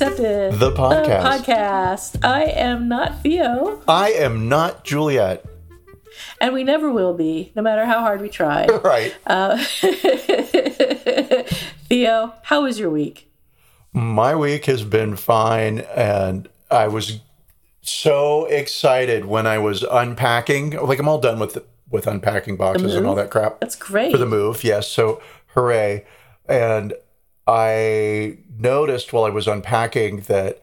Accepted, The podcast. podcast. I am not Theo, I am not Juliet. and we never will be, no matter how hard we try. Right. Uh, Theo, how was your week? My week has been fine, and I was so excited when I was unpacking. Like I'm all done with with unpacking boxes and all that crap. That's great. for the move. Yes. So hooray. And I noticed while I was unpacking that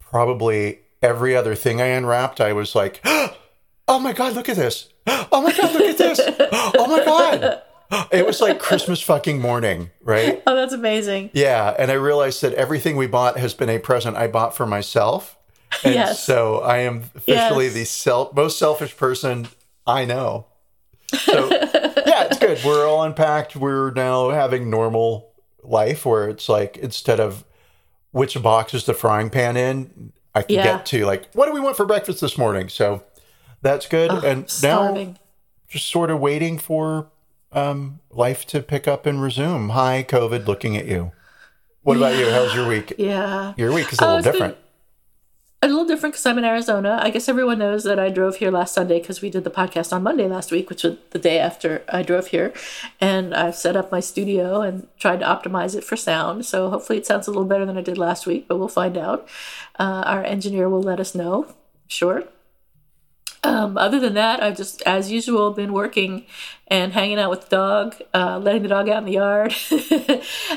probably every other thing I unwrapped, I was like, oh my God, look at this. Oh my God, look at this. Oh my God. It was like Christmas fucking morning, right? Oh, that's amazing. Yeah. And I realized that everything we bought has been a present I bought for myself. And Yes. so I am officially Yes. the self, most selfish person I know. So yeah, it's good. We're all unpacked. We're now having normal life where it's like instead of which box is the frying pan in, I can Yeah. get to like what do we want for breakfast this morning. So that's good. and now just sort of waiting for um, life to pick up and resume. Hi, COVID, looking at you. What about you? How's your week? Yeah. Your week is a Oh, little it's been- different. A little different because I'm in Arizona. I guess everyone knows that I drove here last Sunday because we did the podcast on Monday last week, which was the day after I drove here. And I've set up my studio and tried to optimize it for sound. So hopefully it sounds a little better than I did last week, but we'll find out. Uh, our engineer will let us know. Sure. Um, other than that, I've just, as usual, been working and hanging out with the dog, uh, letting the dog out in the yard,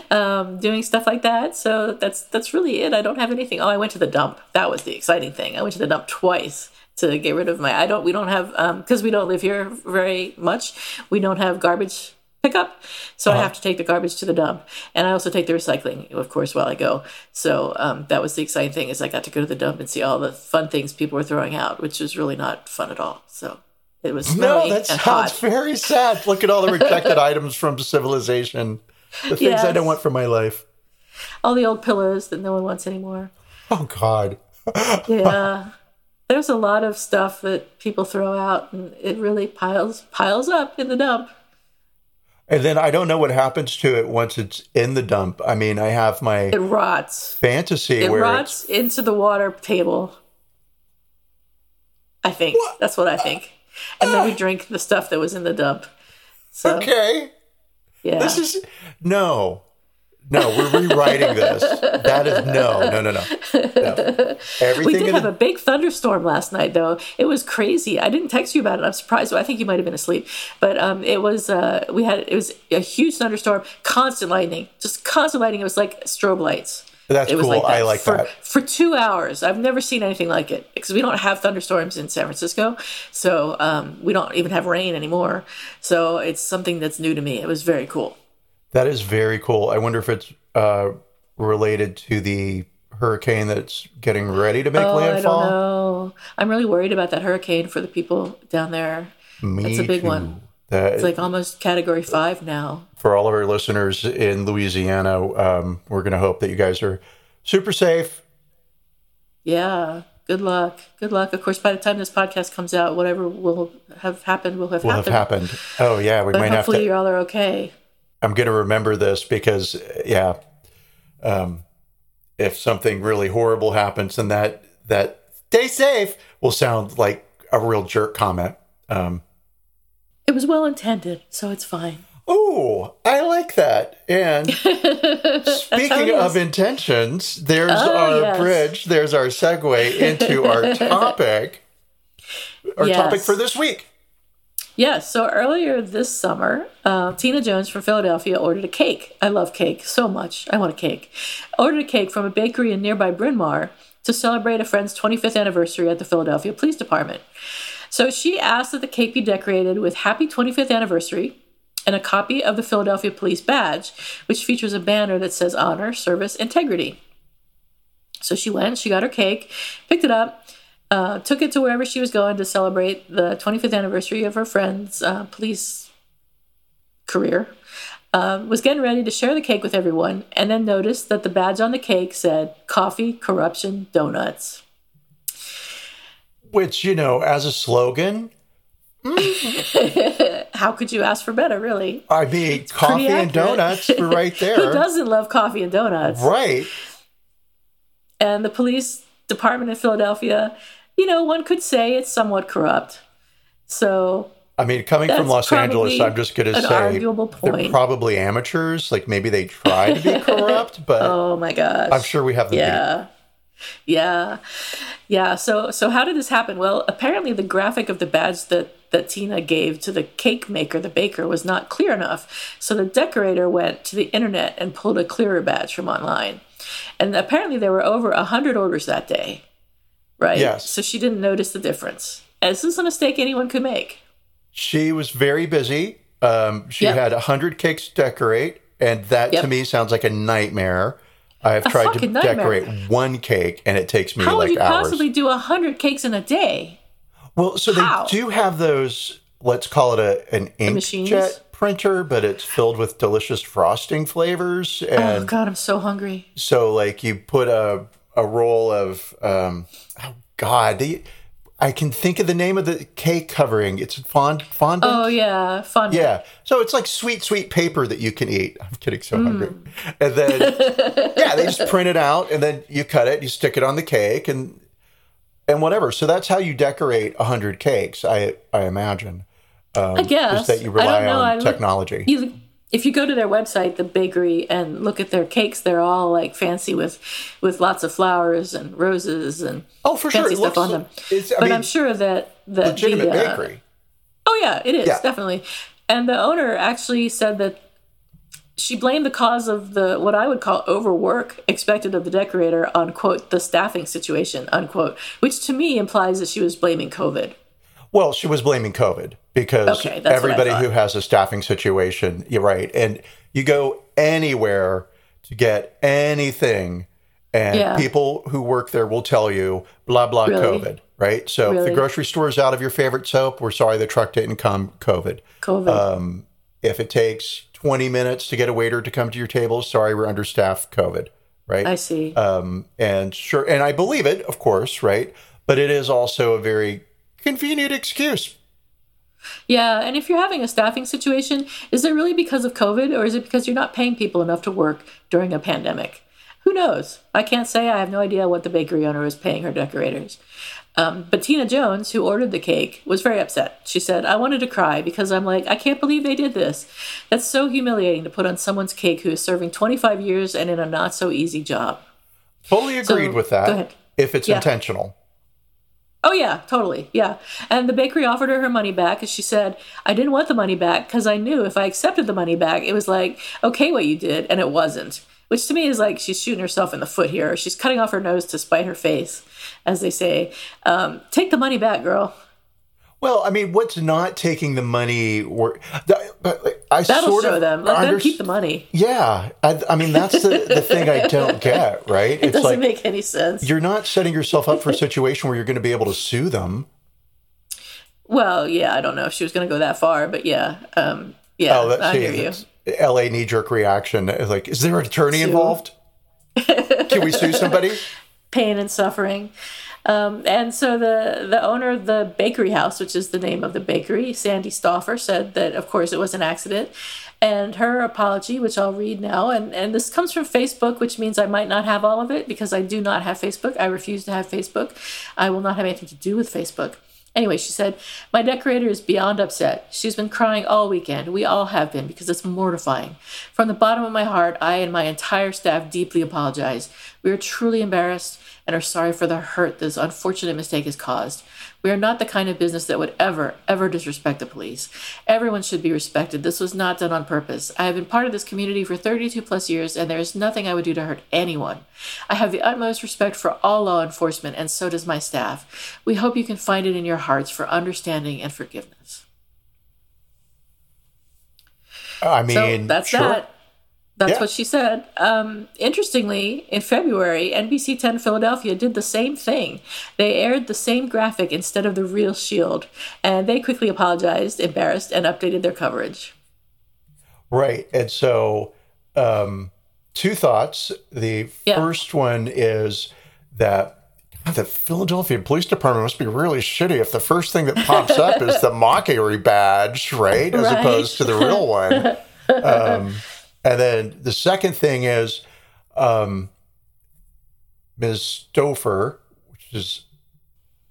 um, doing stuff like that. So that's that's really it. I don't have anything. Oh, I went to the dump. That was the exciting thing. I went to the dump twice to get rid of my. I don't. We don't have because we don't live here very much. We don't have garbage pickup, so I have to take the garbage to the dump, and I also take the recycling, of course, while I go. So um, that was the exciting thing is I got to go to the dump and see all the fun things people were throwing out, which was really not fun at all. So it was No, that sounds hot. very sad. Look at all the rejected items from civilization. The things I don't want for my life. All the old pillows that no one wants anymore. Oh God. Yeah. There's a lot of stuff that people throw out and it really piles piles up in the dump. And then I don't know what happens to it once it's in the dump. I mean, I have my It rots. fantasy It rots into the water table. I think. That's what I think. And then we ah. drink the stuff that was in the dump. So okay. yeah. This is no, no. We're rewriting this. That is no, no, no, no. no. Everything we did have a big thunderstorm last night, though. It was crazy. I didn't text you about it. I'm surprised. I think you might have been asleep, but um, it was. Uh, we had it was a huge thunderstorm, constant lightning, just constant lightning. It was like strobe lights. That's it was cool. I like for, that. For two hours, I've never seen anything like it because we don't have thunderstorms in San Francisco, so um, we don't even have rain anymore. So it's something that's new to me. It was very cool. That is very cool. I wonder if it's uh, related to the hurricane that's getting ready to make Oh, I don't landfall. know. I'm really worried about that hurricane for the people down there. Me That's a big too. one. That, It's like almost category five now. for all of our listeners in Louisiana, um, we're going to hope that you guys are super safe. Yeah. Good luck. Good luck. Of course, by the time this podcast comes out, whatever will have happened will have Will have happened. happened. Oh yeah, we But might have hopefully, to. you all are okay. I'm going to remember this because, yeah, um, if something really horrible happens, then that that stay safe will sound like a real jerk comment. Um, It was well intended, so it's fine. oh, I like that. And speaking of intentions, there's Oh, our yes. bridge. There's our segue into our topic. Our Yes. topic for this week. Yes. So earlier this summer, uh, Tina Jones from Philadelphia ordered a cake. I love cake so much. I want a cake. Ordered a cake from a bakery in nearby Bryn Mawr to celebrate a friend's 25th anniversary at the Philadelphia Police Department. So she asked that the cake be decorated with Happy 25th Anniversary and a copy of the Philadelphia Police Badge, which features a banner that says Honor, Service, Integrity. So she went, she got her cake, picked it up, uh, took it to wherever she was going to celebrate the 25th anniversary of her friend's uh, police career. Uh, was getting ready to share the cake with everyone, and then noticed that the badge on the cake said "Coffee, Corruption, Donuts." Which you know, as a slogan, How could you ask for better, really? I mean, coffee and donuts were right there. Who doesn't love coffee and donuts? right? And the police department in Philadelphia, you know, one could say it's somewhat corrupt. So I mean, coming from Los Angeles, I'm just going to say they're probably amateurs. Like maybe they try to be corrupt, but oh my gosh. I'm sure we have the beat. Yeah. Yeah. Yeah. So so how did this happen? Well, apparently the graphic of the badge that that Tina gave to the cake maker, the baker, was not clear enough. So the decorator went to the internet and pulled a clearer badge from online. And apparently there were over a hundred orders that day. Right? Yes. So she didn't notice the difference. And this is a mistake anyone could make. She was very busy. Um, she Yep. had 100 cakes to decorate, and that Yep. to me sounds like a nightmare. I have tried to nightmare. decorate one cake, and it takes me How would you hours. possibly do a hundred cakes in a day? well, so they do have those. Let's call it a an inkjet printer, but it's filled with delicious frosting flavors, Oh god, I'm so hungry. so like you put a a roll of um, oh god, I can think of the name of the cake covering. It's fond fondant. Oh yeah, fun. Yeah. So it's like sweet, sweet paper that you can eat. I'm getting so hungry. Mm. And then, yeah, they just print it out and then you cut it, you stick it on the cake and, and whatever. So that's how you decorate a hundred cakes. I, I imagine I guess is that you I rely. I on look- technology. you, if you go to their website, the bakery, and look at their cakes, they're all like fancy with with lots of flowers and roses and oh, for sure. fancy It stuff on them. but mean, I'm sure that that legitimate the, uh, bakery. Oh yeah, it is Yeah. definitely. And the owner actually said that she blamed the cause of the what I would call overwork expected of the decorator on quote the staffing situation unquote, which to me implies that she was blaming COVID. Well, she was blaming COVID because Okay, that's what I everybody who has a staffing situation, you're right. And you go anywhere to get anything, and Yeah. people who work there will tell you, blah, blah, Really? COVID, right? So if the grocery store is out of your favorite soap, we're sorry the truck didn't come, COVID. COVID. Um, if it takes 20 minutes to get a waiter to come to your table, sorry, we're understaffed, COVID, right? I see. um, and sure, and I believe it, of course, right? But it is also a very convenient excuse. Yeah, and if you're having a staffing situation, is it really because of COVID or is it because you're not paying people enough to work during a pandemic? Who knows? I can't say. I have no idea what the bakery owner is paying her decorators. Um, but Tina Jones, who ordered the cake, was very upset. She said, I wanted to cry because I'm like, I can't believe they did this. That's so humiliating to put on someone's cake who is serving 25 years and in a not so easy job. Totally agreed with that. If it's Yeah. intentional. Oh yeah, totally. Yeah. And the bakery offered her her money back and she said, "I didn't want the money back because I knew if I accepted the money back, it was like, okay what you did and it wasn't." Which to me is like she's shooting herself in the foot here. She's cutting off her nose to spite her face, as they say. Um, take the money back, girl. Well, I mean, what's not taking the money? Or, the- I That'll sort show of them. Let them keep the money. Yeah, I, I mean that's the, the thing I don't get. Right? It It's doesn't like make any sense. you're not setting yourself up for a situation where you're going to be able to sue them. Well, yeah, I don't know if she was going to go that far, but yeah, um, yeah, Oh, I see, hear you. L.A. knee jerk reaction. Like, is there an attorney Sue. involved? Can we sue somebody? pain and suffering. Um, and so the the owner of the bakery house, which is the name of the bakery, Sandy Stauffer, said that of course it was an accident. And her apology, which I'll read now, and, and this comes from Facebook, which means I might not have all of it because I do not have Facebook. I refuse to have Facebook. I will not have anything to do with Facebook. Anyway, she said, My decorator is beyond upset. She's been crying all weekend. We all have been because it's mortifying. From the bottom of my heart, I and my entire staff deeply apologize. We are truly embarrassed and are sorry for the hurt this unfortunate mistake has caused. We are not the kind of business that would ever, ever disrespect the police. Everyone should be respected. This was not done on purpose. I have been part of this community for 32 plus years, and there is nothing I would do to hurt anyone. I have the utmost respect for all law enforcement, and so does my staff. We hope you can find it in your hearts for understanding and forgiveness. I mean, So that's sure. that. That's Yeah. what she said. Um, interestingly, in February, NBC 10 Philadelphia did the same thing. They aired the same graphic instead of the real shield, and they quickly apologized, embarrassed, and updated their coverage. Right. And so, um, two thoughts. The Yeah. first one is that the Philadelphia Police Department must be really shitty if the first thing that pops up is the mockery badge, right? As Right. opposed to the real one. Um, and then the second thing is um, Ms. Stouffer, which is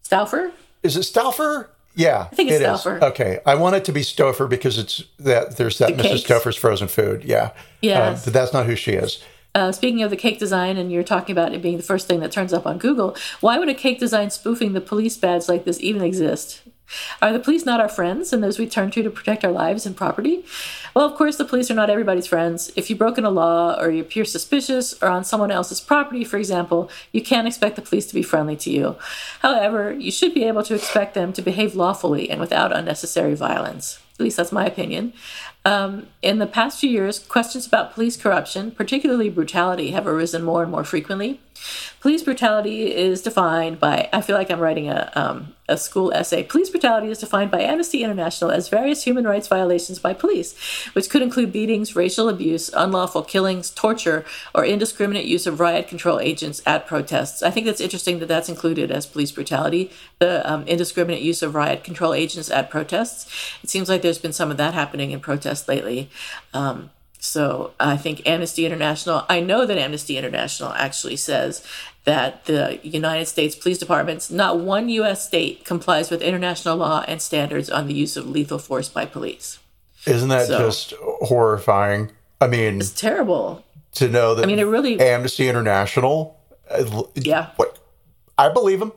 Stauffer? is it Stauffer? Yeah, I think it's Stauffer. Okay, I want it to be Stouffer because it's that there's that The Mrs. cakes. Stouffer's frozen food. Yeah, yeah, Uh, but that's not who she is. Uh, speaking of the cake design, and you're talking about it being the first thing that turns up on Google, why would a cake design spoofing the police badge like this even exist? Are the police not our friends and those we turn to to protect our lives and property? Well, of course, the police are not everybody's friends. If you've broken a law or you appear suspicious or on someone else's property, for example, you can't expect the police to be friendly to you. However, you should be able to expect them to behave lawfully and without unnecessary violence. At least that's my opinion. Um, in the past few years, questions about police corruption, particularly brutality, have arisen more and more frequently. Police brutality is defined by, I feel like I'm writing a, um, a school essay. Police brutality is defined by Amnesty International as various human rights violations by police, which could include beatings, racial abuse, unlawful killings, torture, or indiscriminate use of riot control agents at protests. I think that's interesting that that's included as police brutality, the um, indiscriminate use of riot control agents at protests. It seems like there's been some of that happening in protests lately. Um, so I think Amnesty International, I know that Amnesty International actually says that the United States Police Departments, not one U.S. state complies with international law and standards on the use of lethal force by police. Isn't that So- just horrifying? I mean, It's terrible. to know that I mean, it really, Amnesty International, uh, yeah. what I believe them.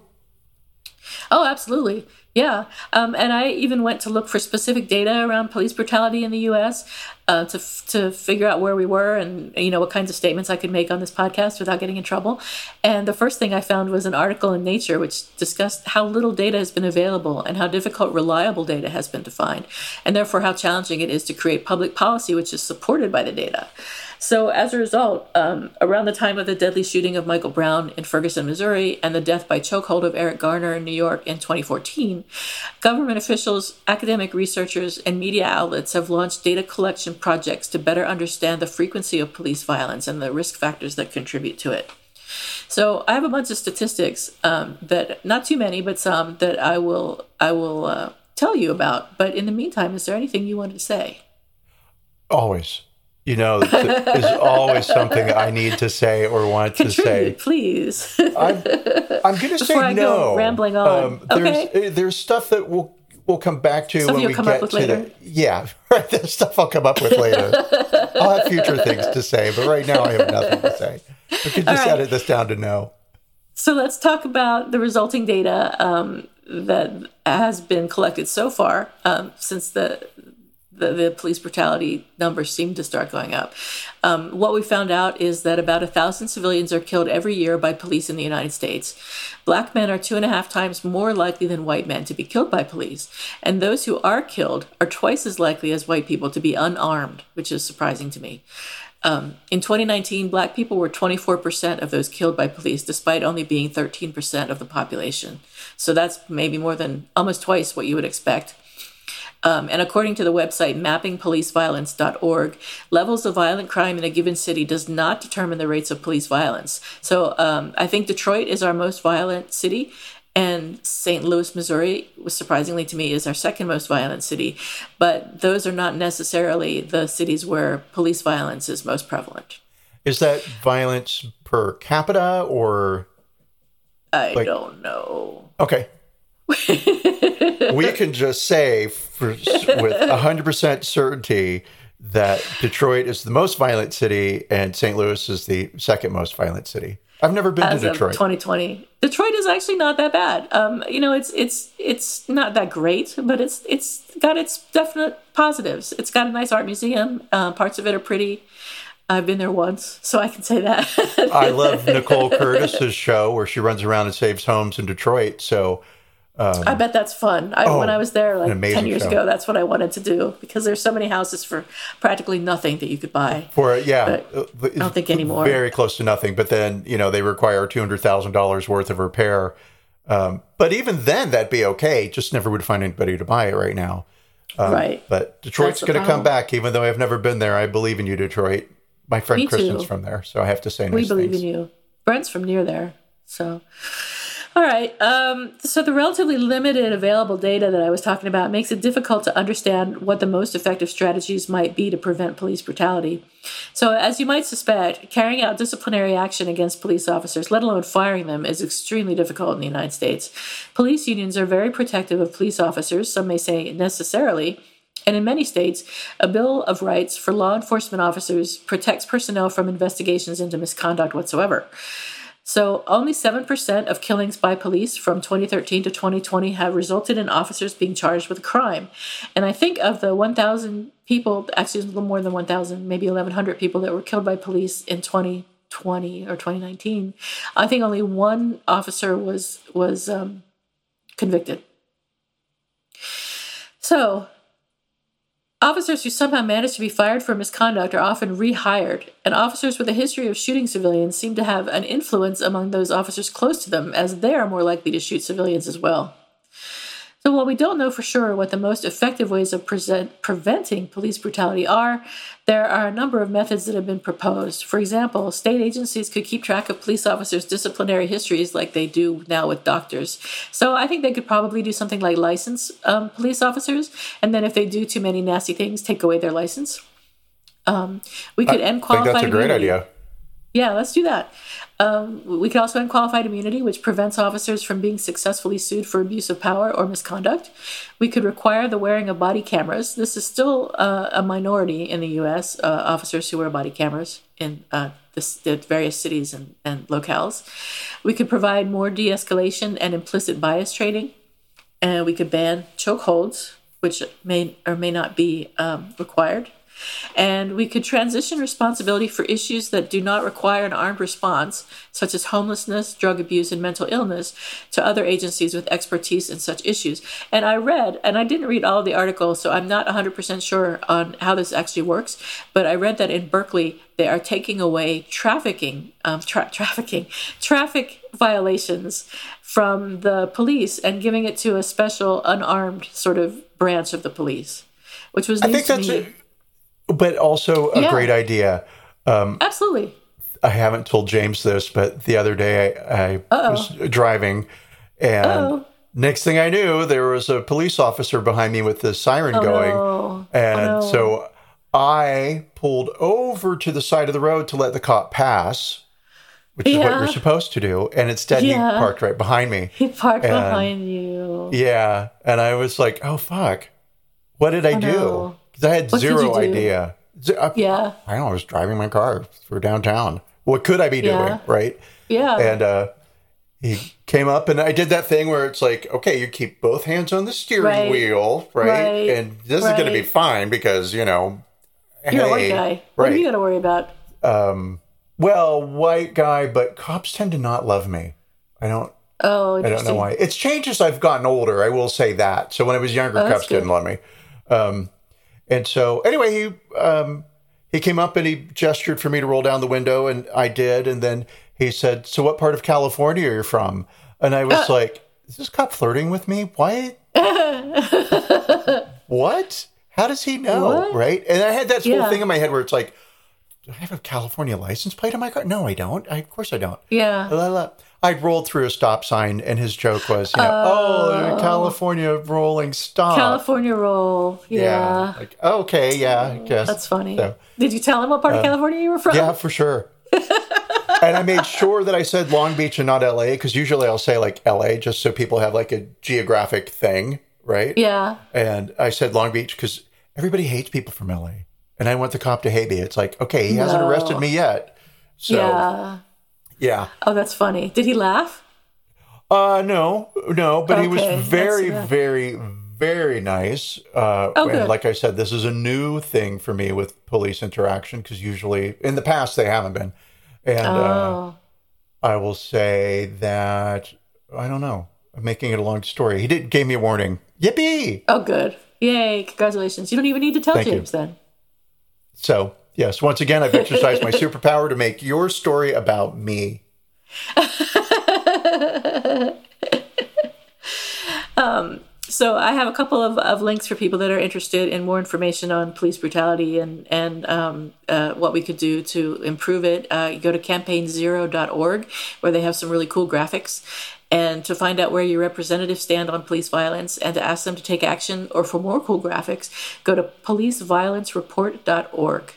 Oh, absolutely. Yeah. Um, and I even went to look for specific data around police brutality in the U.S. Uh, to to figure out where we were and you know what kinds of statements I could make on this podcast without getting in trouble. And the first thing I found was an article in Nature which discussed how little data has been available and how difficult reliable data has been to find, and therefore how challenging it is to create public policy which is supported by the data. So, as a result, um, around the time of the deadly shooting of Michael Brown in Ferguson, Missouri, and the death by chokehold of Eric Garner in New York in 2014, government officials, academic researchers, and media outlets have launched data collection projects to better understand the frequency of police violence and the risk factors that contribute to it. So, I have a bunch of statistics um, that, not too many, but some that I will I will uh, tell you about. But in the meantime, is there anything you wanted to say? Always, you know, there's always something I need to say or want to say. Please. I'm, I'm going to say Before I go no. rambling on. there's uh, there's stuff that we'll we'll come back to Stuff when we come get up with to later. the yeah right. Stuff I'll come up with later. I'll have future things to say, but right now I have nothing to say. We could just right. edit this down to no. So let's talk about the resulting data um, that has been collected so far um, since the, the the police brutality numbers seem to start going up. Um, what we found out is that about a thousand civilians are killed every year by police in the United States. Black men are two and a half times more likely than white men to be killed by police, and those who are killed are twice as likely as white people to be unarmed, which is surprising to me. Um, in 2019, black people were 24% of those killed by police, despite only being 13% of the population. So that's maybe more than almost twice what you would expect. Um, and according to the website mappingpoliceviolence.org, levels of violent crime in a given city does not determine the rates of police violence. So um, I think Detroit is our most violent city, and St. Louis, Missouri, was surprisingly to me, is our second most violent city. But those are not necessarily the cities where police violence is most prevalent. Is that violence per capita or I Like- don't know. okay? We can just say for, with 100% certainty that Detroit is the most violent city and St. Louis is the second most violent city. I've never been to as of Detroit. 2020. Detroit is actually not that bad. Um, you know, it's it's it's not that great, but it's it's got its definite positives. It's got a nice art museum. Uh, parts of it are pretty. I've been there once, so I can say that. I love Nicole Curtis's show where she runs around and saves homes in Detroit. So Um, I bet that's fun. I, when oh, I was there like 10 years show. ago, that's what I wanted to do because there's so many houses for practically nothing that you could buy. for yeah, But uh, I don't think anymore. Very close to nothing. But then you know they require two hundred thousand dollars worth of repair. Um, but even then, that'd be okay. Just never would find anybody to buy it right now. Um, right. But Detroit's going to come back, even though I've never been there. I believe in you, Detroit. My friend Me Kristen's too. from there, so I have to say nice we believe things. in you. Brent's from near there. So, all right. Um, so, the relatively limited available data that I was talking about makes it difficult to understand what the most effective strategies might be to prevent police brutality. So, as you might suspect, carrying out disciplinary action against police officers, let alone firing them, is extremely difficult in the United States. Police unions are very protective of police officers, some may say necessarily. And in many states, a Bill of Rights for law enforcement officers protects personnel from investigations into misconduct whatsoever. So, only 7% of killings by police from 2013 to 2020 have resulted in officers being charged with a crime. And I think of the 1,000 people, actually, a little more than 1,000, maybe 1,100 people that were killed by police in 2020 or 2019, I think only one officer was, was um, convicted. So, Officers who somehow manage to be fired for misconduct are often rehired, and officers with a history of shooting civilians seem to have an influence among those officers close to them, as they are more likely to shoot civilians as well. So, while we don't know for sure what the most effective ways of present, preventing police brutality are, there are a number of methods that have been proposed. For example, state agencies could keep track of police officers' disciplinary histories like they do now with doctors. So, I think they could probably do something like license um, police officers, and then if they do too many nasty things, take away their license. Um, we could end I think qualified that's a great immunity. idea. Yeah, let's do that. Um, we could also end qualified immunity, which prevents officers from being successfully sued for abuse of power or misconduct. We could require the wearing of body cameras. This is still uh, a minority in the U.S. Uh, officers who wear body cameras in uh, the, the various cities and, and locales. We could provide more de-escalation and implicit bias training, and we could ban chokeholds, which may or may not be um, required. And we could transition responsibility for issues that do not require an armed response, such as homelessness, drug abuse, and mental illness, to other agencies with expertise in such issues. And I read, and I didn't read all of the article, so I'm not 100% sure on how this actually works, but I read that in Berkeley, they are taking away trafficking, um, tra- trafficking, traffic violations from the police and giving it to a special unarmed sort of branch of the police, which was I think to that's me. a, but also a Yeah. great idea. Um, Absolutely. I haven't told James this, but the other day I, I was driving, and Uh-oh. next thing I knew, there was a police officer behind me with the siren oh, going, no. and Oh, no. so I pulled over to the side of the road to let the cop pass, which is what you're supposed to do, and instead Yeah. he parked right behind me. He parked And- behind you. Yeah, and I was like, "Oh fuck, what did I do?" no. I had What zero idea. I, Yeah. I don't know. I was driving my car through downtown. What could I be doing, Yeah. right? Yeah. And uh, he came up, and I did that thing where it's like, okay, you keep both hands on the steering Right. wheel, right? Right. And this is going to be fine because you know, You're a white hey, guy. What are you going to worry about? um, well, white guy, but cops tend to not love me. I don't. Oh, I don't know why. It's changed as I've gotten older. I will say that. So when I was younger, Oh, cops didn't love me. Um, and so anyway, he um, he came up and he gestured for me to roll down the window, and I did. And then he said, "So what part of California are you from?" And I was Uh. like, "Is this cop flirting with me? Why? what? How does he know? What? Right?" And I had that whole Yeah. thing in my head where it's like, "Do I have a California license plate on my car?" No, I don't. I, of course, I don't. Yeah. La, la. I rolled through a stop sign, and his joke was, you know, oh, oh California rolling stop. California roll. Yeah. Like, okay, yeah, I oh, guess. That's funny. So, Did you tell him what part of um, California you were from? yeah, for sure. and I made sure that I said Long Beach and not LA, because usually I'll say like LA just so people have like a geographic thing, right? Yeah. And I said Long Beach because everybody hates people from LA. And I want the cop to hate me. It's like, okay, he hasn't arrested me yet. So, yeah. Yeah. Oh, that's funny. Did he laugh? Uh, no, no, but he was very, very, very nice. Uh, Oh, and good. like I said, this is a new thing for me with police interaction because usually in the past they haven't been. And uh, Oh, I will say that I don't know. I'm making it a long story. He did gave me a warning. Yippee! oh, good. Yay! Congratulations. You don't even need to tell Thank you. James then. So yes, once again, I've exercised my superpower to make your story about me. Um, So I have a couple of, of links for people that are interested in more information on police brutality and and um, uh, what we could do to improve it. Uh, you go to campaignzero.org where they have some really cool graphics. And to find out where your representatives stand on police violence and to ask them to take action or for more cool graphics, go to policeviolencereport.org.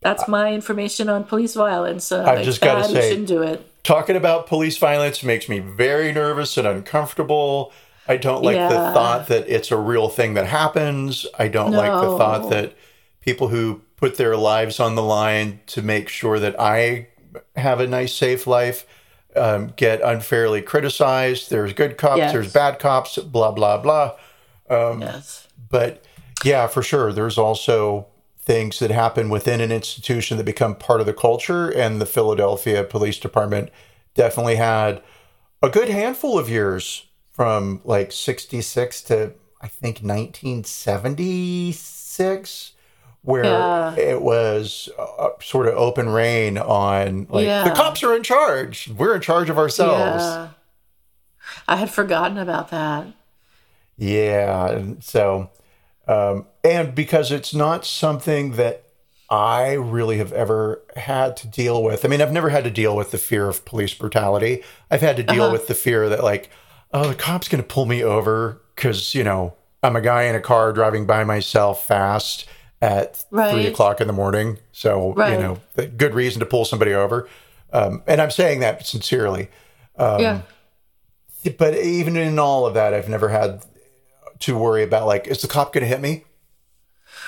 That's my information on police violence. Uh, I've just bad, we say- shouldn't do it. Talking about police violence makes me very nervous and uncomfortable. I don't like the thought that it's a real thing that happens. I don't like the thought that people who put their lives on the line to make sure that I have a nice, safe life um, get unfairly criticized. There's good cops, Yes. there's bad cops, blah, blah, blah. yes. But yeah, for sure. There's also things that happen within an institution that become part of the culture. And the Philadelphia Police Department definitely had a good handful of years from like 66 to I think 1976 where Yeah. it was uh, sort of open reign on like Yeah. the cops are in charge. We're in charge of ourselves. Yeah. I had forgotten about that. Yeah, and so um, and because it's not something that I really have ever had to deal with. I mean, I've never had to deal with the fear of police brutality. I've had to deal Uh-huh. with the fear that like, oh, the cop's going to pull me over because you know I'm a guy in a car driving by myself fast at three o'clock in the morning. So Right. you know, good reason to pull somebody over. Um, and I'm saying that sincerely. Um, yeah. But even in all of that, I've never had to worry about like, is the cop going to hit me?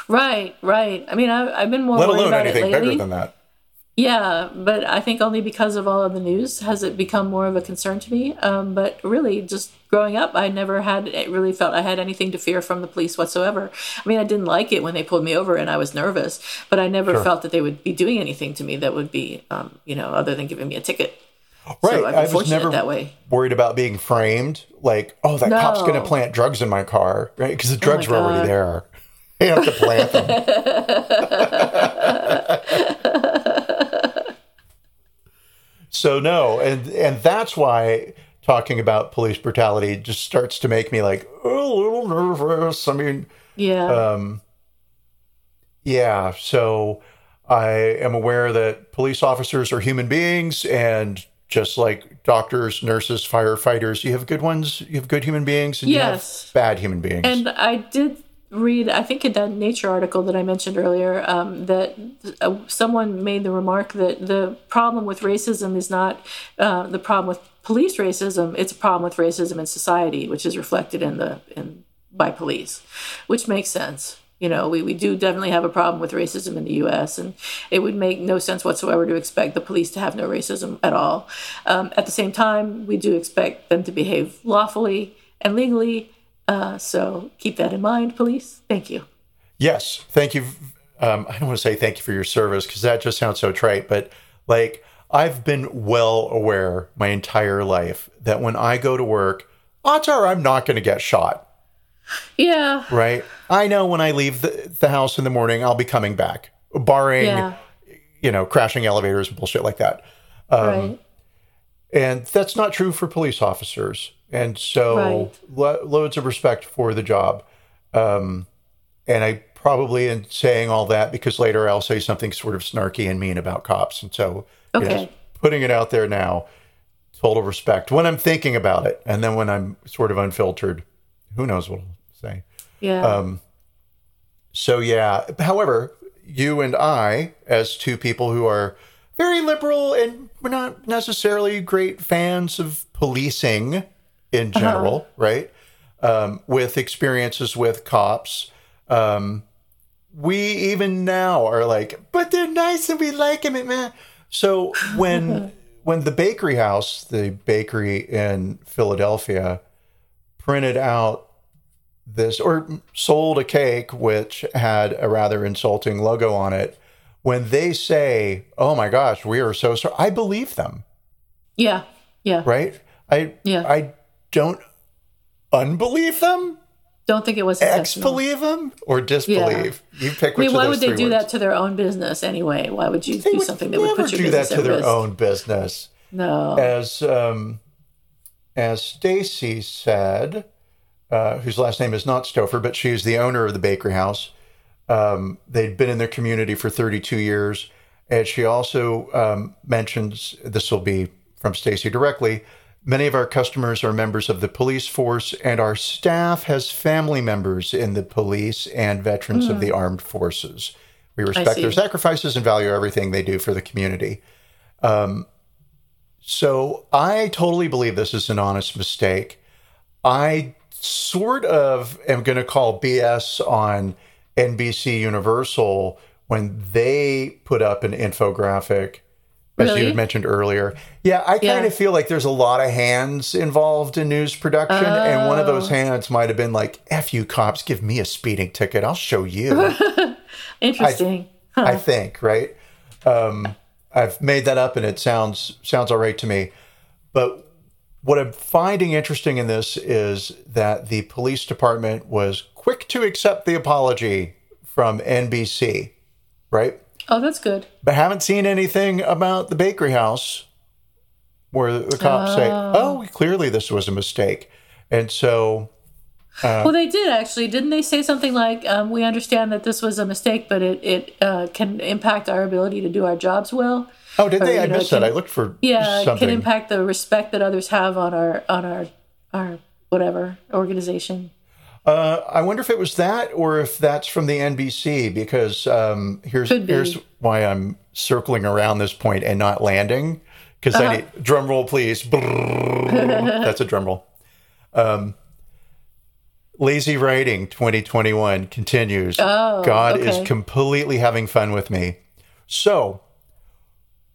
Right, right. I mean, I, I've been more Let worried alone about anything it lately. bigger than that. Yeah, but I think only because of all of the news has it become more of a concern to me. Um, but really, just growing up, I never had it really felt I had anything to fear from the police whatsoever. I mean, I didn't like it when they pulled me over and I was nervous, but I never Sure. felt that they would be doing anything to me that would be, um, you know, other than giving me a ticket. Right. So I've was never that way. worried about being framed. Like, oh, that cop's going to plant drugs in my car, right? Because the drugs were already God. there. They have to plant them. so no, and and that's why talking about police brutality just starts to make me like oh, a little nervous. I mean, Yeah. Um, yeah, so I am aware that police officers are human beings, and just like doctors, nurses, firefighters, you have good ones, you have good human beings, and you Yes. have bad human beings. And I did read, I think in that Nature article that I mentioned earlier, um, that uh, someone made the remark that the problem with racism is not uh, the problem with police racism; it's a problem with racism in society, which is reflected in the in by police, which makes sense. You know, we, we do definitely have a problem with racism in the U.S., and it would make no sense whatsoever to expect the police to have no racism at all. Um, at the same time, we do expect them to behave lawfully and legally. Uh, so keep that in mind, police. Thank you. Yes, thank you. Um, I don't want to say thank you for your service because that just sounds so trite, but like I've been well aware my entire life that when I go to work, odds are I'm not going to get shot. Yeah. right? I know when I leave the, the house in the morning, I'll be coming back, barring, Yeah. you know, crashing elevators and bullshit like that. Um, right. And that's not true for police officers. And so, Right. lo- loads of respect for the job. Um, and I probably am saying all that because later I'll say something sort of snarky and mean about cops. And so, you know, Okay. putting it out there now, total respect when I'm thinking about it. And then when I'm sort of unfiltered, who knows what I'll say. Yeah. um, So yeah. However, you and I, as two people who are very liberal and we're not necessarily great fans of policing in general, right? Um, with experiences with cops, um, we even now are like, but they're nice and we like them, man. So when when the bakery house, the bakery in Philadelphia, printed out this or sold a cake which had a rather insulting logo on it, when they say, "Oh my gosh, we are so sorry," I believe them. Yeah. Yeah. Right? I Yeah. I don't unbelieve them, Don't think it was intentional. ex-believe them, or disbelieve. You pick which I mean, why would they do words. that to their own business anyway? Why would you They do would something that would put your do that to their risk? own business. No. as um, as Stacy said, uh, whose last name is not Stouffer, but she's the owner of the bakery house. Um, they'd been in their community for 32 years, and she also um, mentions this will be from Stacy directly. Many of our customers are members of the police force, and our staff has family members in the police and veterans of the armed forces. We respect their sacrifices and value everything they do for the community. So I totally believe this is an honest mistake. I sort of am going to call BS on NBC Universal when they put up an infographic, as you had mentioned earlier. Yeah, I kind Yeah. of feel like there's a lot of hands involved in news production, and one of those Oh. hands might have been like, "F you cops, give me a speeding ticket, I'll show you." Interesting. Huh. I think, right? Um, I've made that up, and it sounds sounds all right to me. But what I'm finding interesting in this is that the police department was quick to accept the apology from NBC, right? oh, that's good. But haven't seen anything about the bakery house where the cops say, "Oh, clearly this was a mistake," and so well, they did actually. Didn't they say something like, um, "We understand that this was a mistake, but it it uh, can impact our ability to do our jobs well." Oh, did Or, they? I know, missed can- that. I looked for Yeah, it something. can impact the respect that others have on our on our our whatever organization. Uh, I wonder if it was that or if that's from the NBC because um, here's be. here's why I'm circling around this point and not landing because Uh-huh. I need drum roll please. That's a drum roll. Um, lazy writing 2021 continues. Oh, God okay. is completely having fun with me. So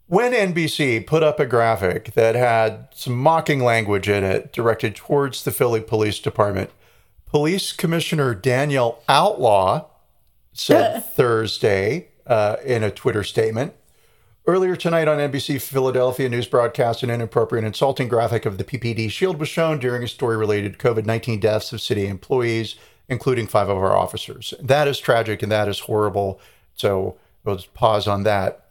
when NBC put up a graphic that had some mocking language in it directed towards the Philly Police Department, Police Commissioner Danielle Outlaw said Thursday uh, in a Twitter statement. Earlier tonight on NBC Philadelphia news broadcast, an inappropriate, insulting graphic of the PPD shield was shown during a story related to COVID 19 deaths of city employees, including five of our officers. That is tragic and that is horrible. So we'll just pause on that.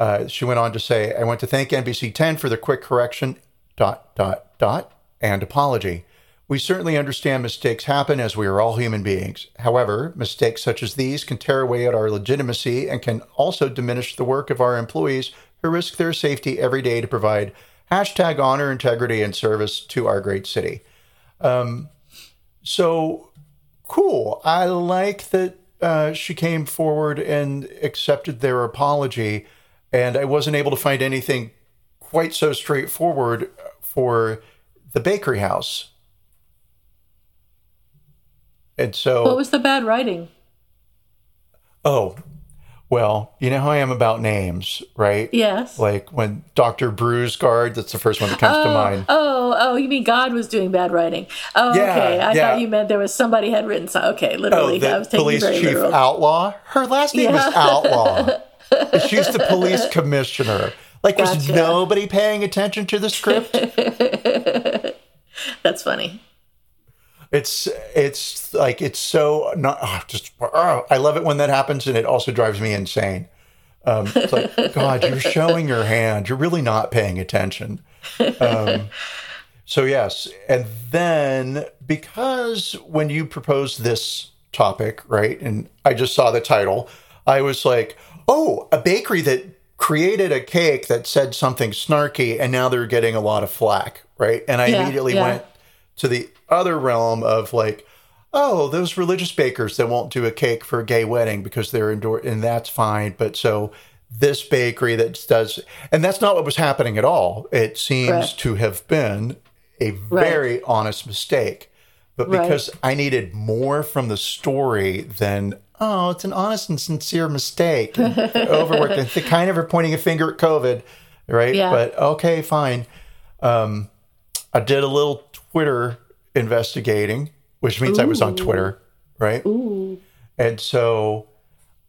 Uh, she went on to say, I want to thank NBC 10 for the quick correction, dot, dot, dot, and apology. We certainly understand mistakes happen as we are all human beings. However, mistakes such as these can tear away at our legitimacy and can also diminish the work of our employees who risk their safety every day to provide hashtag honor, integrity, and service to our great city. Um, so cool. I like that uh, she came forward and accepted their apology, and I wasn't able to find anything quite so straightforward for the bakery house. And so, What was the bad writing? oh, well, you know how I am about names, right? Yes. Like when Dr. Bruisegard, that's the first one that comes to Oh, mind. oh, oh! You mean God was doing bad writing? Oh, Yeah, okay. I yeah. thought you meant there was somebody had written. So, okay, Oh, literally, I was taking police chief literal. outlaw. Her last name Yeah. is Outlaw. She's the police commissioner. Like, was nobody paying attention to the script? That's funny. It's it's like it's so not oh, just. oh, I love it when that happens, and it also drives me insane. Um, it's like God, you're showing your hand. You're really not paying attention. Um, so yes, and then because when you proposed this topic, right, and I just saw the title, I was like, oh, a bakery that created a cake that said something snarky, and now they're getting a lot of flack, right? And I Yeah, immediately yeah. went to the other realm of like, oh, those religious bakers that won't do a cake for a gay wedding because they're indoor, and that's fine. But so this bakery that does, and that's not what was happening at all. It seems Correct. to have been a very honest mistake. But Right. because I needed more from the story than, oh, it's an honest and sincere mistake, and overworked, and th- kind of are pointing a finger at COVID, right? Yeah. But okay, fine. Um, I did a little Twitter investigating, which means I was on Twitter, right? Ooh. And so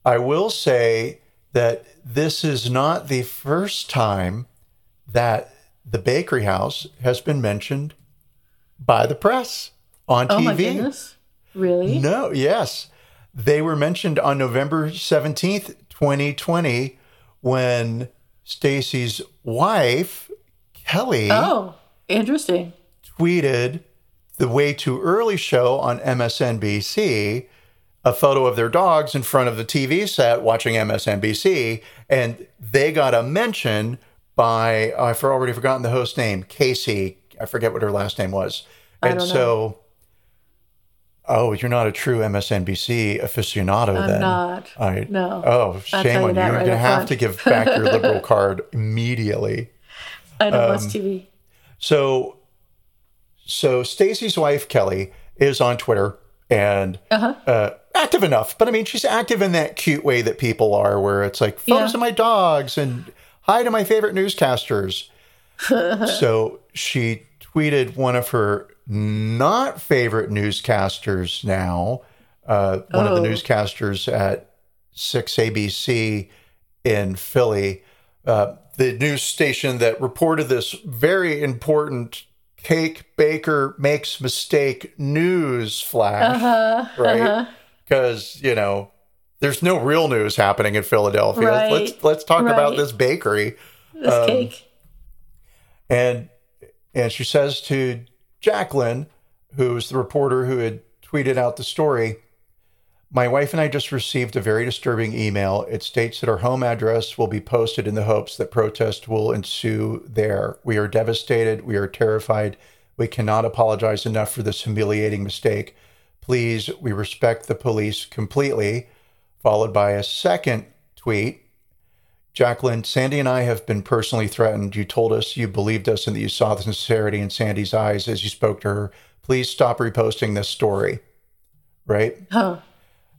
I will say that this is not the first time that the bakery house has been mentioned by the press on Oh TV. Really? No, yes. They were mentioned on November 17th, 2020, when Stacy's wife, Kelly, Oh, interesting. tweeted the Way Too Early show on MSNBC, a photo of their dogs in front of the TV set watching MSNBC, and they got a mention by I've already forgotten the host name, Kasie. I forget what her last name was. And so Oh, you're not a true MSNBC aficionado then. I'm then. not. I, No. Oh, shame on you. You're right going to have front. to give back your liberal card immediately. I don't watch Um, TV. So, so Stacy's wife Kelly is on Twitter and Uh-huh. uh, active enough, but I mean, she's active in that cute way that people are, where it's like photos Yeah. of my dogs and hi to my favorite newscasters. so she tweeted one of her not favorite newscasters now, uh, one of the Oh. newscasters at 6ABC in Philly, uh, the news station that reported this very important cake baker makes mistake news flash, Uh-huh. right? Because, you know, there's no real news happening in Philadelphia. Right. Let's let's talk about this bakery. This um, cake. And and she says to Jacqueline, who's the reporter who had tweeted out the story, my wife and I just received a very disturbing email. It states that our home address will be posted in the hopes that protest will ensue there. We are devastated. We are terrified. We cannot apologize enough for this humiliating mistake. Please, we respect the police completely. Followed by a second tweet Jacqueline, Sandy and I have been personally threatened. You told us you believed us and that you saw the sincerity in Sandy's eyes as you spoke to her. Please stop reposting this story. Right? Huh.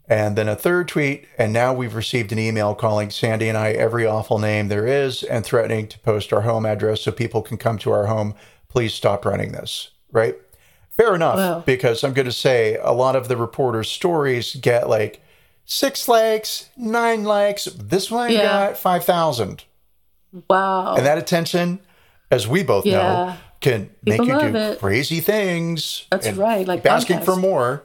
And then a third tweet, and now we've received an email calling Sandy and I every awful name there is and threatening to post our home address so people can come to our home. Please stop running this. Right? Fair enough, Wow. because I'm going to say a lot of the reporters' stories get like six likes, nine likes. This one Yeah. got 5,000. Wow. And that attention, as we both know, Yeah. can make you do it. crazy things. That's right, like asking for more.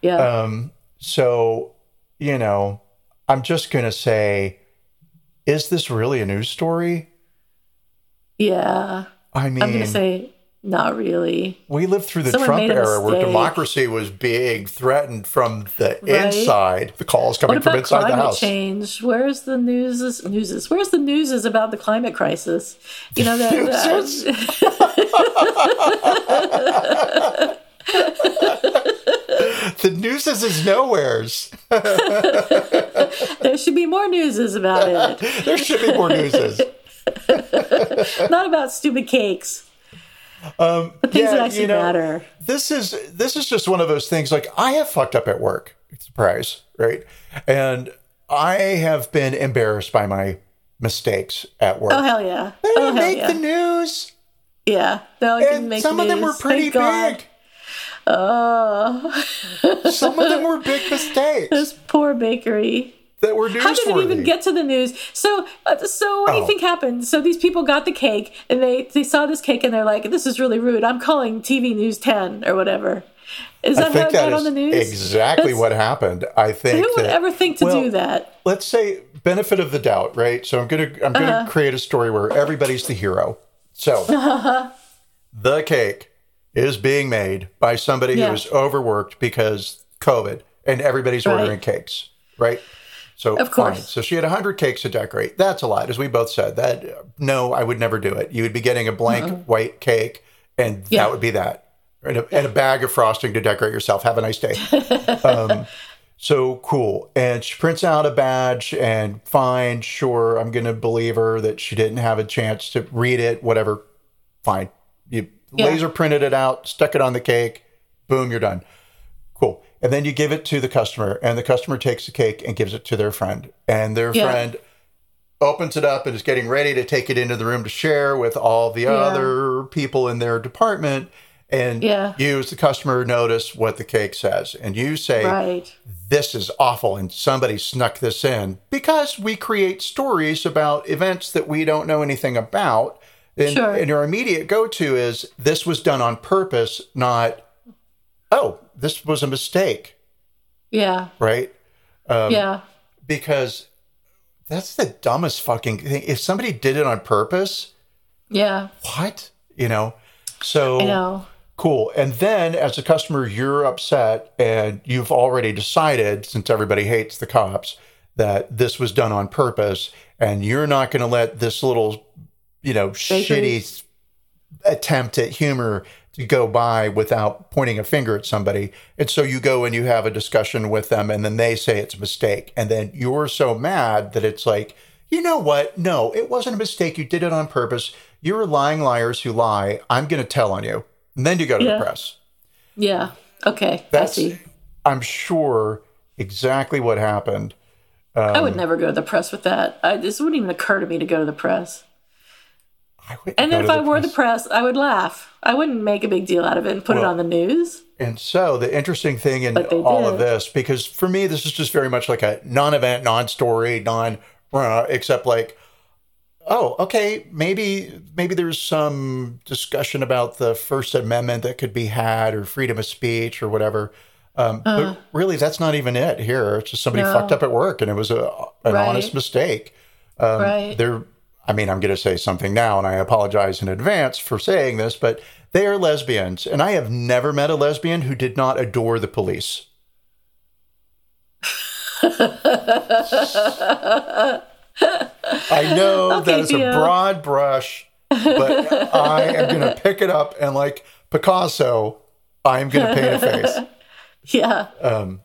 yeah. Um, so, you know, I'm just going to say, is this really a news story? yeah. I mean, I'm going to say not really. we lived through the someone Trump era where democracy was being threatened from the Right. inside. The calls coming from inside the climate house. change? Where's the news? Newses? Where's the news is about the climate crisis? You know that. Newses? The news is is nowheres. there should be more newses about it. there should be more newses. Not about stupid cakes, Um, but things yeah, that actually you know, matter. this is this is just one of those things like I have fucked up at work. Surprise, right? And I have been embarrassed by my mistakes at work. Oh hell yeah! they Oh make yeah! the news. yeah, no, didn't And make some of them were pretty Thank God. big. Oh, Some of them were big mistakes this poor bakery. That were How did it even get to the news? So, uh, so what do Oh. you think happened? So these people got the cake, and they they saw this cake, and they're like, "This is really rude. I'm calling TV News 10 or whatever." Is I that how think it that got on is the news? exactly That's- what happened. I think Who would that- ever think to well, do that? let's say benefit of the doubt, right? So I'm gonna I'm gonna Uh-huh. create a story where everybody's the hero. So the cake is being made by somebody Yeah. who is overworked because COVID, and everybody's Right. ordering cakes, right? So Of course. fine. So she had hundred cakes to decorate. That's a lot, as we both said. That no, I would never do it. You would be getting a blank white cake, and Yeah. that would be that, and a, and a bag of frosting to decorate yourself. Have a nice day. Um, so cool. And she prints out a badge and fine, sure, I'm going to believe her that she didn't have a chance to read it, whatever. Fine. You Yeah. laser printed it out, stuck it on the cake. Boom, you're done. And then you give it to the customer, and the customer takes the cake and gives it to their friend. And their Yeah. friend opens it up and is getting ready to take it into the room to share with all the other people in their department. And Yeah. you, as the customer, notice what the cake says. And you say, Right. this is awful and somebody snuck this in because we create stories about events that we don't know anything about. And, Sure. and your immediate go to is this was done on purpose, not, oh, this was a mistake, Yeah. right? Um, yeah. Because that's the dumbest fucking thing. If somebody did it on purpose, Yeah. what? You know? So I know. Cool. And then as a customer, you're upset and you've already decided, since everybody hates the cops, that this was done on purpose and you're not going to let this little, you know, Bakery. shitty attempt at humor to go by without pointing a finger at somebody. And so you go and you have a discussion with them and then they say it's a mistake. And then you're so mad that it's like, you know what? No, it wasn't a mistake. You did it on purpose. You're lying liars who lie. I'm going to tell on you. And then you go to Yeah. the press. Yeah. Okay. That's, I see. I'm sure, exactly what happened. I Um, would never go to the press with that. I, this wouldn't even occur to me to go to the press. And then if I were the press. I would laugh. I wouldn't make a big deal out of it and put it on the news. And so the interesting thing in all of this, because for me, this is just very much like a non-event, non-story, non, uh, except like, oh, okay, maybe maybe there's some discussion about the First Amendment that could be had, or freedom of speech, or whatever. Um, but really, that's not even it here. It's just somebody Uh. No. fucked up at work, and it was a an Right. honest mistake. Um, Right. They're, I mean, I'm going to say something now, and I apologize in advance for saying this, but they are lesbians, and I have never met a lesbian who did not adore the police. I know Okay, that is a broad brush, but I am going to pick it up and, like Picasso, I'm going to paint a face. Yeah. Um,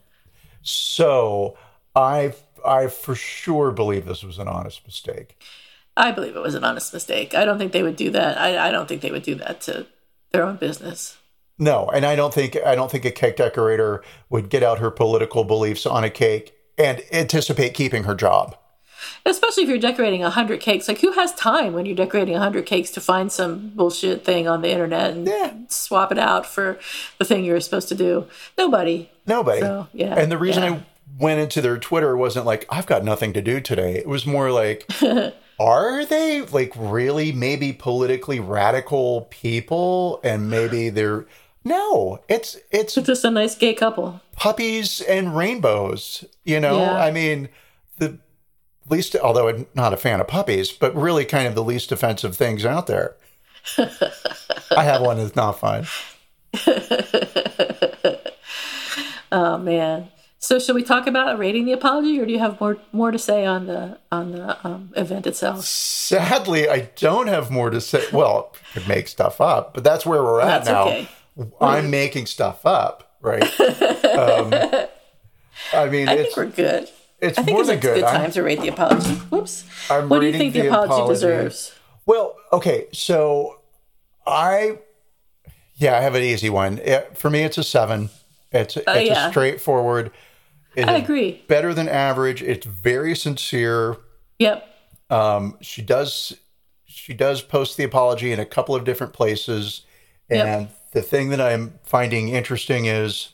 so I, I for sure believe this was an honest mistake. I believe it was an honest mistake. I don't think they would do that. I, I don't think they would do that to their own business. No, and I don't think I don't think a cake decorator would get out her political beliefs on a cake and anticipate keeping her job. Especially if you're decorating a hundred cakes. Like who has time when you're decorating a hundred cakes to find some bullshit thing on the internet and Yeah. swap it out for the thing you're supposed to do? Nobody. Nobody. So, yeah, And the reason yeah. I went into their Twitter wasn't like I've got nothing to do today. It was more like are they like really maybe politically radical people and maybe they're no, it's it's Just a nice gay couple. puppies and rainbows. You know, Yeah. I mean, the least, although I'm not a fan of puppies, but really kind of the least offensive things out there. I have one that's not fun. Oh man. So should we talk about rating the apology, or do you have more more to say on the on the um, event itself? Sadly, I don't have more to say. Well, could make stuff up, but that's where we're at That's now. okay. I'm making stuff up, right? um, I mean, I it's think we're good. it's I think more it's than a good. good I'm- time to rate the apology. Whoops. I'm what do you think the, the apology, apology. deserves? Well, okay, so I, yeah, I have an easy one. It, for me, it's a seven. It's it's Uh, yeah. a straightforward. It I agree. Better than average. It's very sincere. Yep. Um, she does she does post the apology in a couple of different places, Yep. and the thing that I'm finding interesting is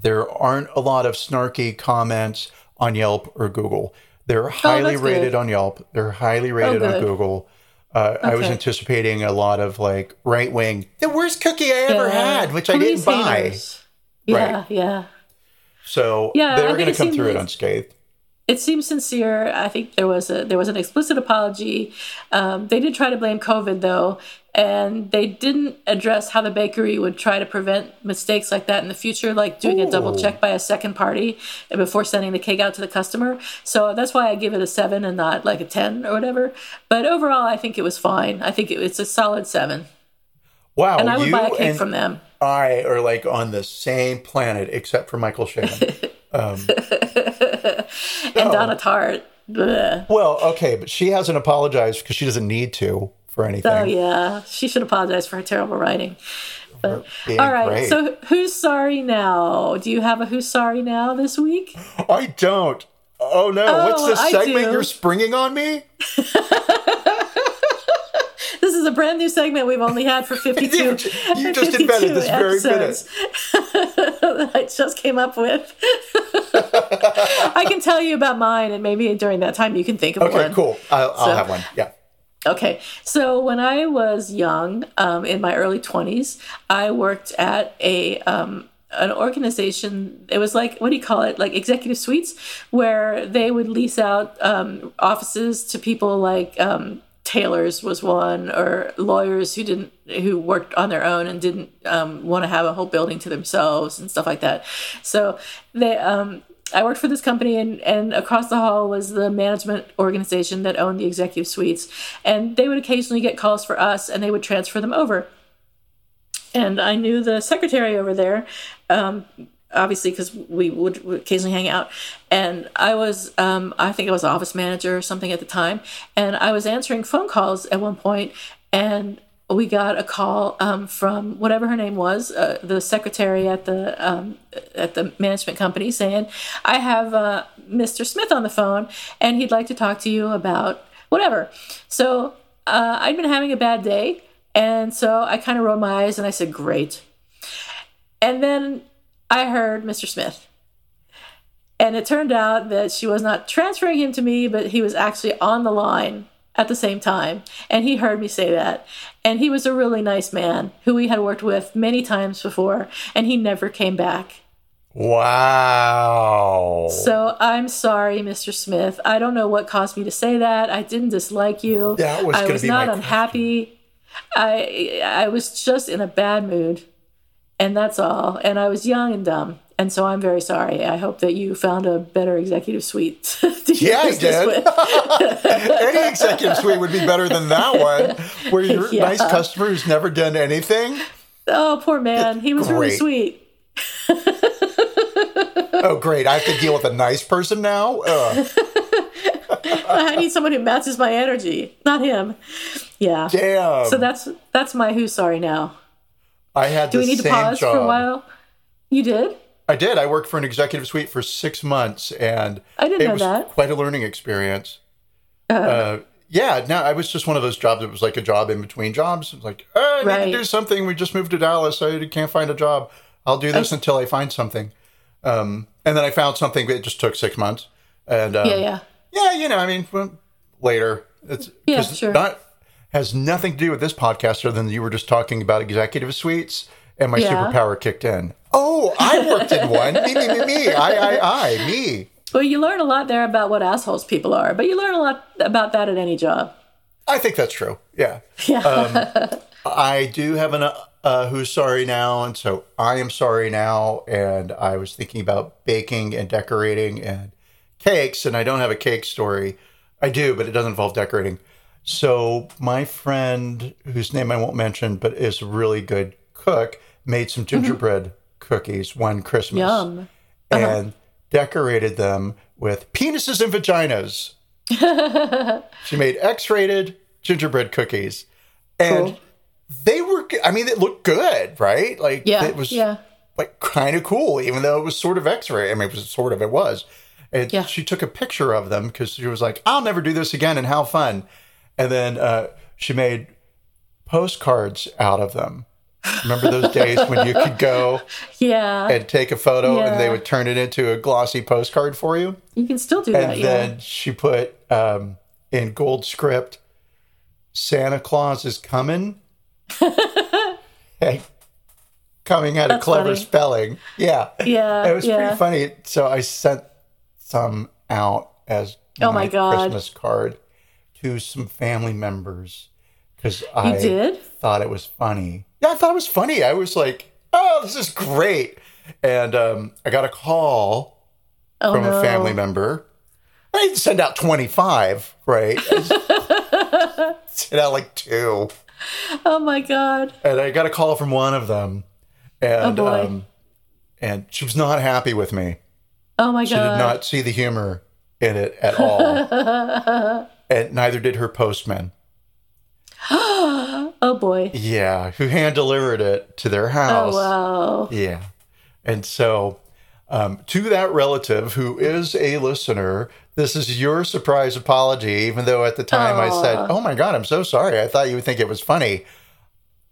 there aren't a lot of snarky comments on Yelp or Google. They're highly Oh, rated good. on Yelp. They're highly rated on. Google. Uh, I was anticipating a lot of like right wing, the worst cookie I ever Yeah. had, which I didn't buy. haters. Yeah, Right. yeah. So Yeah, they're going to come through it unscathed. It seems sincere. I think there was a there was an explicit apology. Um, they did try to blame COVID though, and they didn't address how the bakery would try to prevent mistakes like that in the future, like doing a double check by a second party before sending the cake out to the customer. So that's why I give it a seven and not like a ten or whatever. But overall, I think it was fine. I think it, it's a solid seven, Wow, and I would buy a cake and from them. I are like on the same planet except for Michael Shannon. um, And Donna Tartt. Well, okay, but she hasn't apologized because she doesn't need to for anything. Oh yeah, she should apologize for her terrible writing. But all right, great. so who's sorry now? Do you have a who's sorry now this week? I don't. Oh no! What's Oh, this I segment you're springing on me? This is a brand new segment we've only had for 52 You ju- you just invented this very minute. I just came up with. I can tell you about mine, and maybe during that time you can think of Okay, one. cool. I'll, I'll So- have one. Yeah. Okay, so when I was young, um, in my early twenties, I worked at a um, an organization. It was like what do you call it? Like executive suites, where they would lease out um, offices to people like um, tailors was one, or lawyers who didn't who worked on their own and didn't um, want to have a whole building to themselves and stuff like that. So they um, I worked for this company, and, and across the hall was the management organization that owned the executive suites. And they would occasionally get calls for us, and they would transfer them over. And I knew the secretary over there, um, obviously, because we would, occasionally hang out. And I was, um, I think I was office manager or something at the time. And I was answering phone calls at one point, and we got a call um, from whatever her name was, uh, the secretary at the um, at the management company, saying, "I have uh, Mr. Smith on the phone, and he'd like to talk to you about whatever." So uh, I'd been having a bad day, and so I kind of rolled my eyes and I said, "Great." And then I heard Mr. Smith. And it turned out that she was not transferring him to me, but he was actually on the line at the same time. And he heard me say that. And he was a really nice man who we had worked with many times before, and he never came back. Wow. So I'm sorry, Mr. Smith. I don't know what caused me to say that. I didn't dislike you. That was I was not unhappy. I I was just in a bad mood. And that's all. And I was young and dumb. And so I'm very sorry. I hope that you found a better executive suite. to Yeah, I did. with. Any executive suite would be better than that one, where you're a Yeah. nice customer who's never done anything. oh, poor man. He was really sweet. Oh, great! I have to deal with a nice person now. I need someone who matches my energy, not him. Yeah. damn. So that's that's my who's sorry now. I had Do the we need to pause job. for a while? You did? I did. I worked for an executive suite for six months, and I didn't it know was that. quite a learning experience. Uh, yeah, no, I was just one of those jobs. It was like a job in between jobs. It was like, oh, I need to do something. We just moved to Dallas. I can't find a job. I'll do this until I find something. Um, and then I found something. But it just took six months. And um, Yeah, yeah. yeah, you know, I mean, well, later. It's Yeah, sure. Not has nothing to do with this podcast, other than you were just talking about executive suites, and my Yeah. superpower kicked in. Oh, I worked in one. me, me, me, me. I, I, I, me. Well, you learn a lot there about what assholes people are, but you learn a lot about that at any job. I think that's true. Yeah. Yeah. I do have an uh, uh, who's sorry now, and so I am sorry now. And I was thinking about baking and decorating and cakes, and I don't have a cake story. I do, but it doesn't involve decorating. So my friend, whose name I won't mention, but is a really good cook, made some mm-hmm. gingerbread cookies one Christmas Yum. Uh-huh. and decorated them with penises and vaginas. she made X-rated gingerbread cookies, and Cool. they were. I mean, it looked good, right? Like Yeah. it was yeah. like kind of cool, even though it was sort of X-ray. I mean, it was sort of it was. And Yeah. she took a picture of them because she was like, "I'll never do this again," and how fun. And then uh, she made postcards out of them. Remember those days when you could go Yeah. and take a photo and they would turn it into a glossy postcard for you? you can still do And that. Yeah. then she put um, in gold script, Santa Claus is coming. Hey, coming had a clever funny. spelling. Yeah. Yeah. It was yeah. pretty funny. So I sent some out as Oh my God. Christmas card to some family members because I did? thought it was funny. Yeah, I thought it was funny. I was like, "Oh, this is great!" And um, I got a call Oh, from no. a family member. I didn't send out twenty five, right? I sent out like two, Oh my god. and I got a call from one of them, and Oh, um, and she was not happy with me. Oh my She god. She did not see the humor in it at all. and neither did her postman. Oh boy. Yeah, who hand delivered it to their house. Oh wow. Yeah. And so, um, to that relative who is a listener, this is your surprise apology, even though at the time I said, Oh my God, I'm so sorry. I thought you would think it was funny.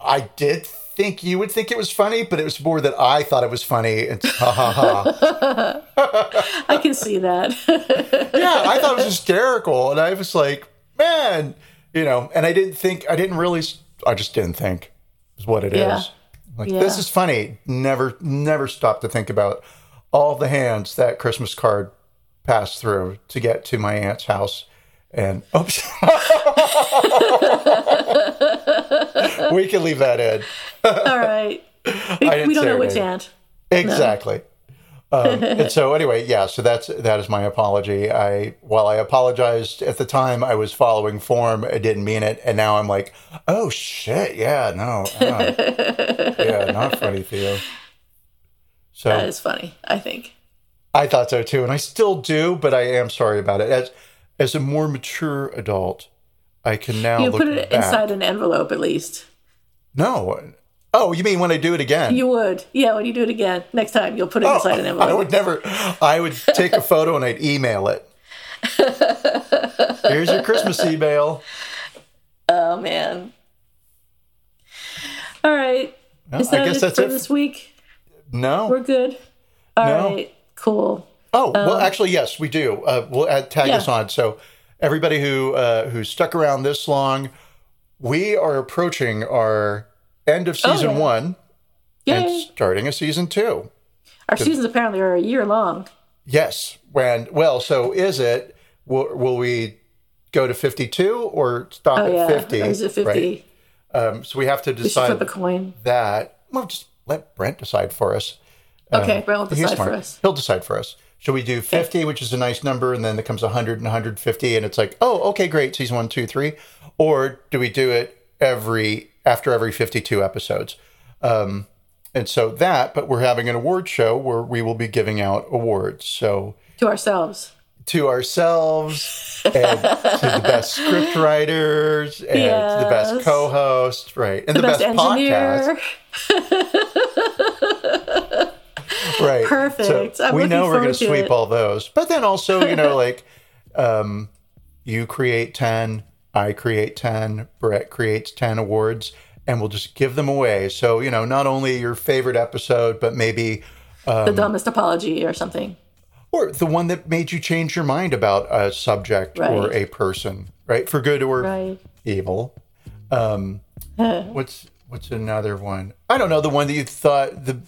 I did think you would think it was funny, but it was more that I thought it was funny. And ha ha ha. I can see that. yeah, I thought it was hysterical. And I was like, man, you know, and I didn't think, I didn't really, I just didn't think is what it is. Yeah. Like, Yeah. this is funny. Never, never stop to think about all the hands that Christmas card passed through to get to my aunt's house. And oops. we can leave that in. All right. We, we don't know which aunt. Exactly. um, and so anyway, yeah, so that's that is my apology. I while I apologized at the time, I was following form. I didn't mean it, and now I'm like, oh shit, yeah, no, uh, yeah, not funny, Theo. So That is funny. I think. I thought so too, and I still do, but I am sorry about it. As as a more mature adult, I can now You put it back. inside an envelope at least. No, oh, you mean when I do it again? You would. Yeah, when you do it again next time, you'll put it oh, inside an envelope. I would never. I would take a photo and I'd email it. Here's your Christmas email. Oh man. All right. Is that I guess it that's for it. this week? No. We're good. All right. No. Cool. Oh well, actually, yes, we do. Uh, we'll add, tag Yeah. us on. So everybody who uh, who stuck around this long, we are approaching our end of season Oh, yeah. one and Yay. starting a season two. Our seasons apparently are a year long. Yes. When well, so is it? Will, will we go to fifty two or stop Oh at yeah. fifty? Or is it fifty? Right? Um, so we have to We should flip a decide coin. that. Well, just let Brent decide for us. Okay, Brent will decide for us. He'll decide for us. Should we do 50, which is a nice number, and then it comes 100 and 150, and it's like, oh, okay, great, season one, two, three? Or do we do it every after every 52 episodes? Um, and so that, but we're having an award show where we will be giving out awards. So To ourselves. to ourselves and to the best script writers and to the best co-host, right? And the, Best, best, podcast. right Perfect. so we know we're going to sweep it. all those but then also you know like um you create 10 i create 10 brett creates 10 awards and we'll just give them away so you know not only your favorite episode but maybe the dumbest apology or something. or the one that made you change your mind about a subject or a person right for good or Right. evil um what's what's another one i don't know the one that you thought the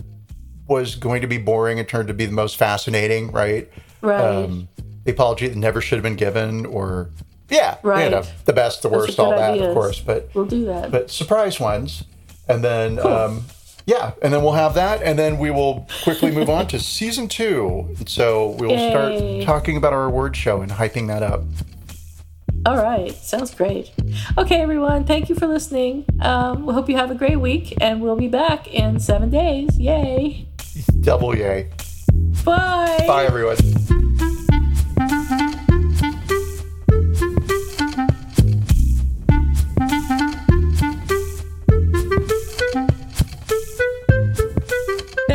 was going to be boring and turned to be the most fascinating right Right. um, the apology that never should have been given, or yeah, you Right. know, the best, the worst, all that, ideas. of course. But we'll do that. but surprise ones, and then um, yeah, and then we'll have that, and then we will quickly move on to season two. So we will Yay. start talking about our award show and hyping that up. All right. Sounds great. Okay, everyone. Thank you for listening. Um, we hope you have a great week, and we'll be back in seven days. Yay. Double yay! Bye. Bye, everyone.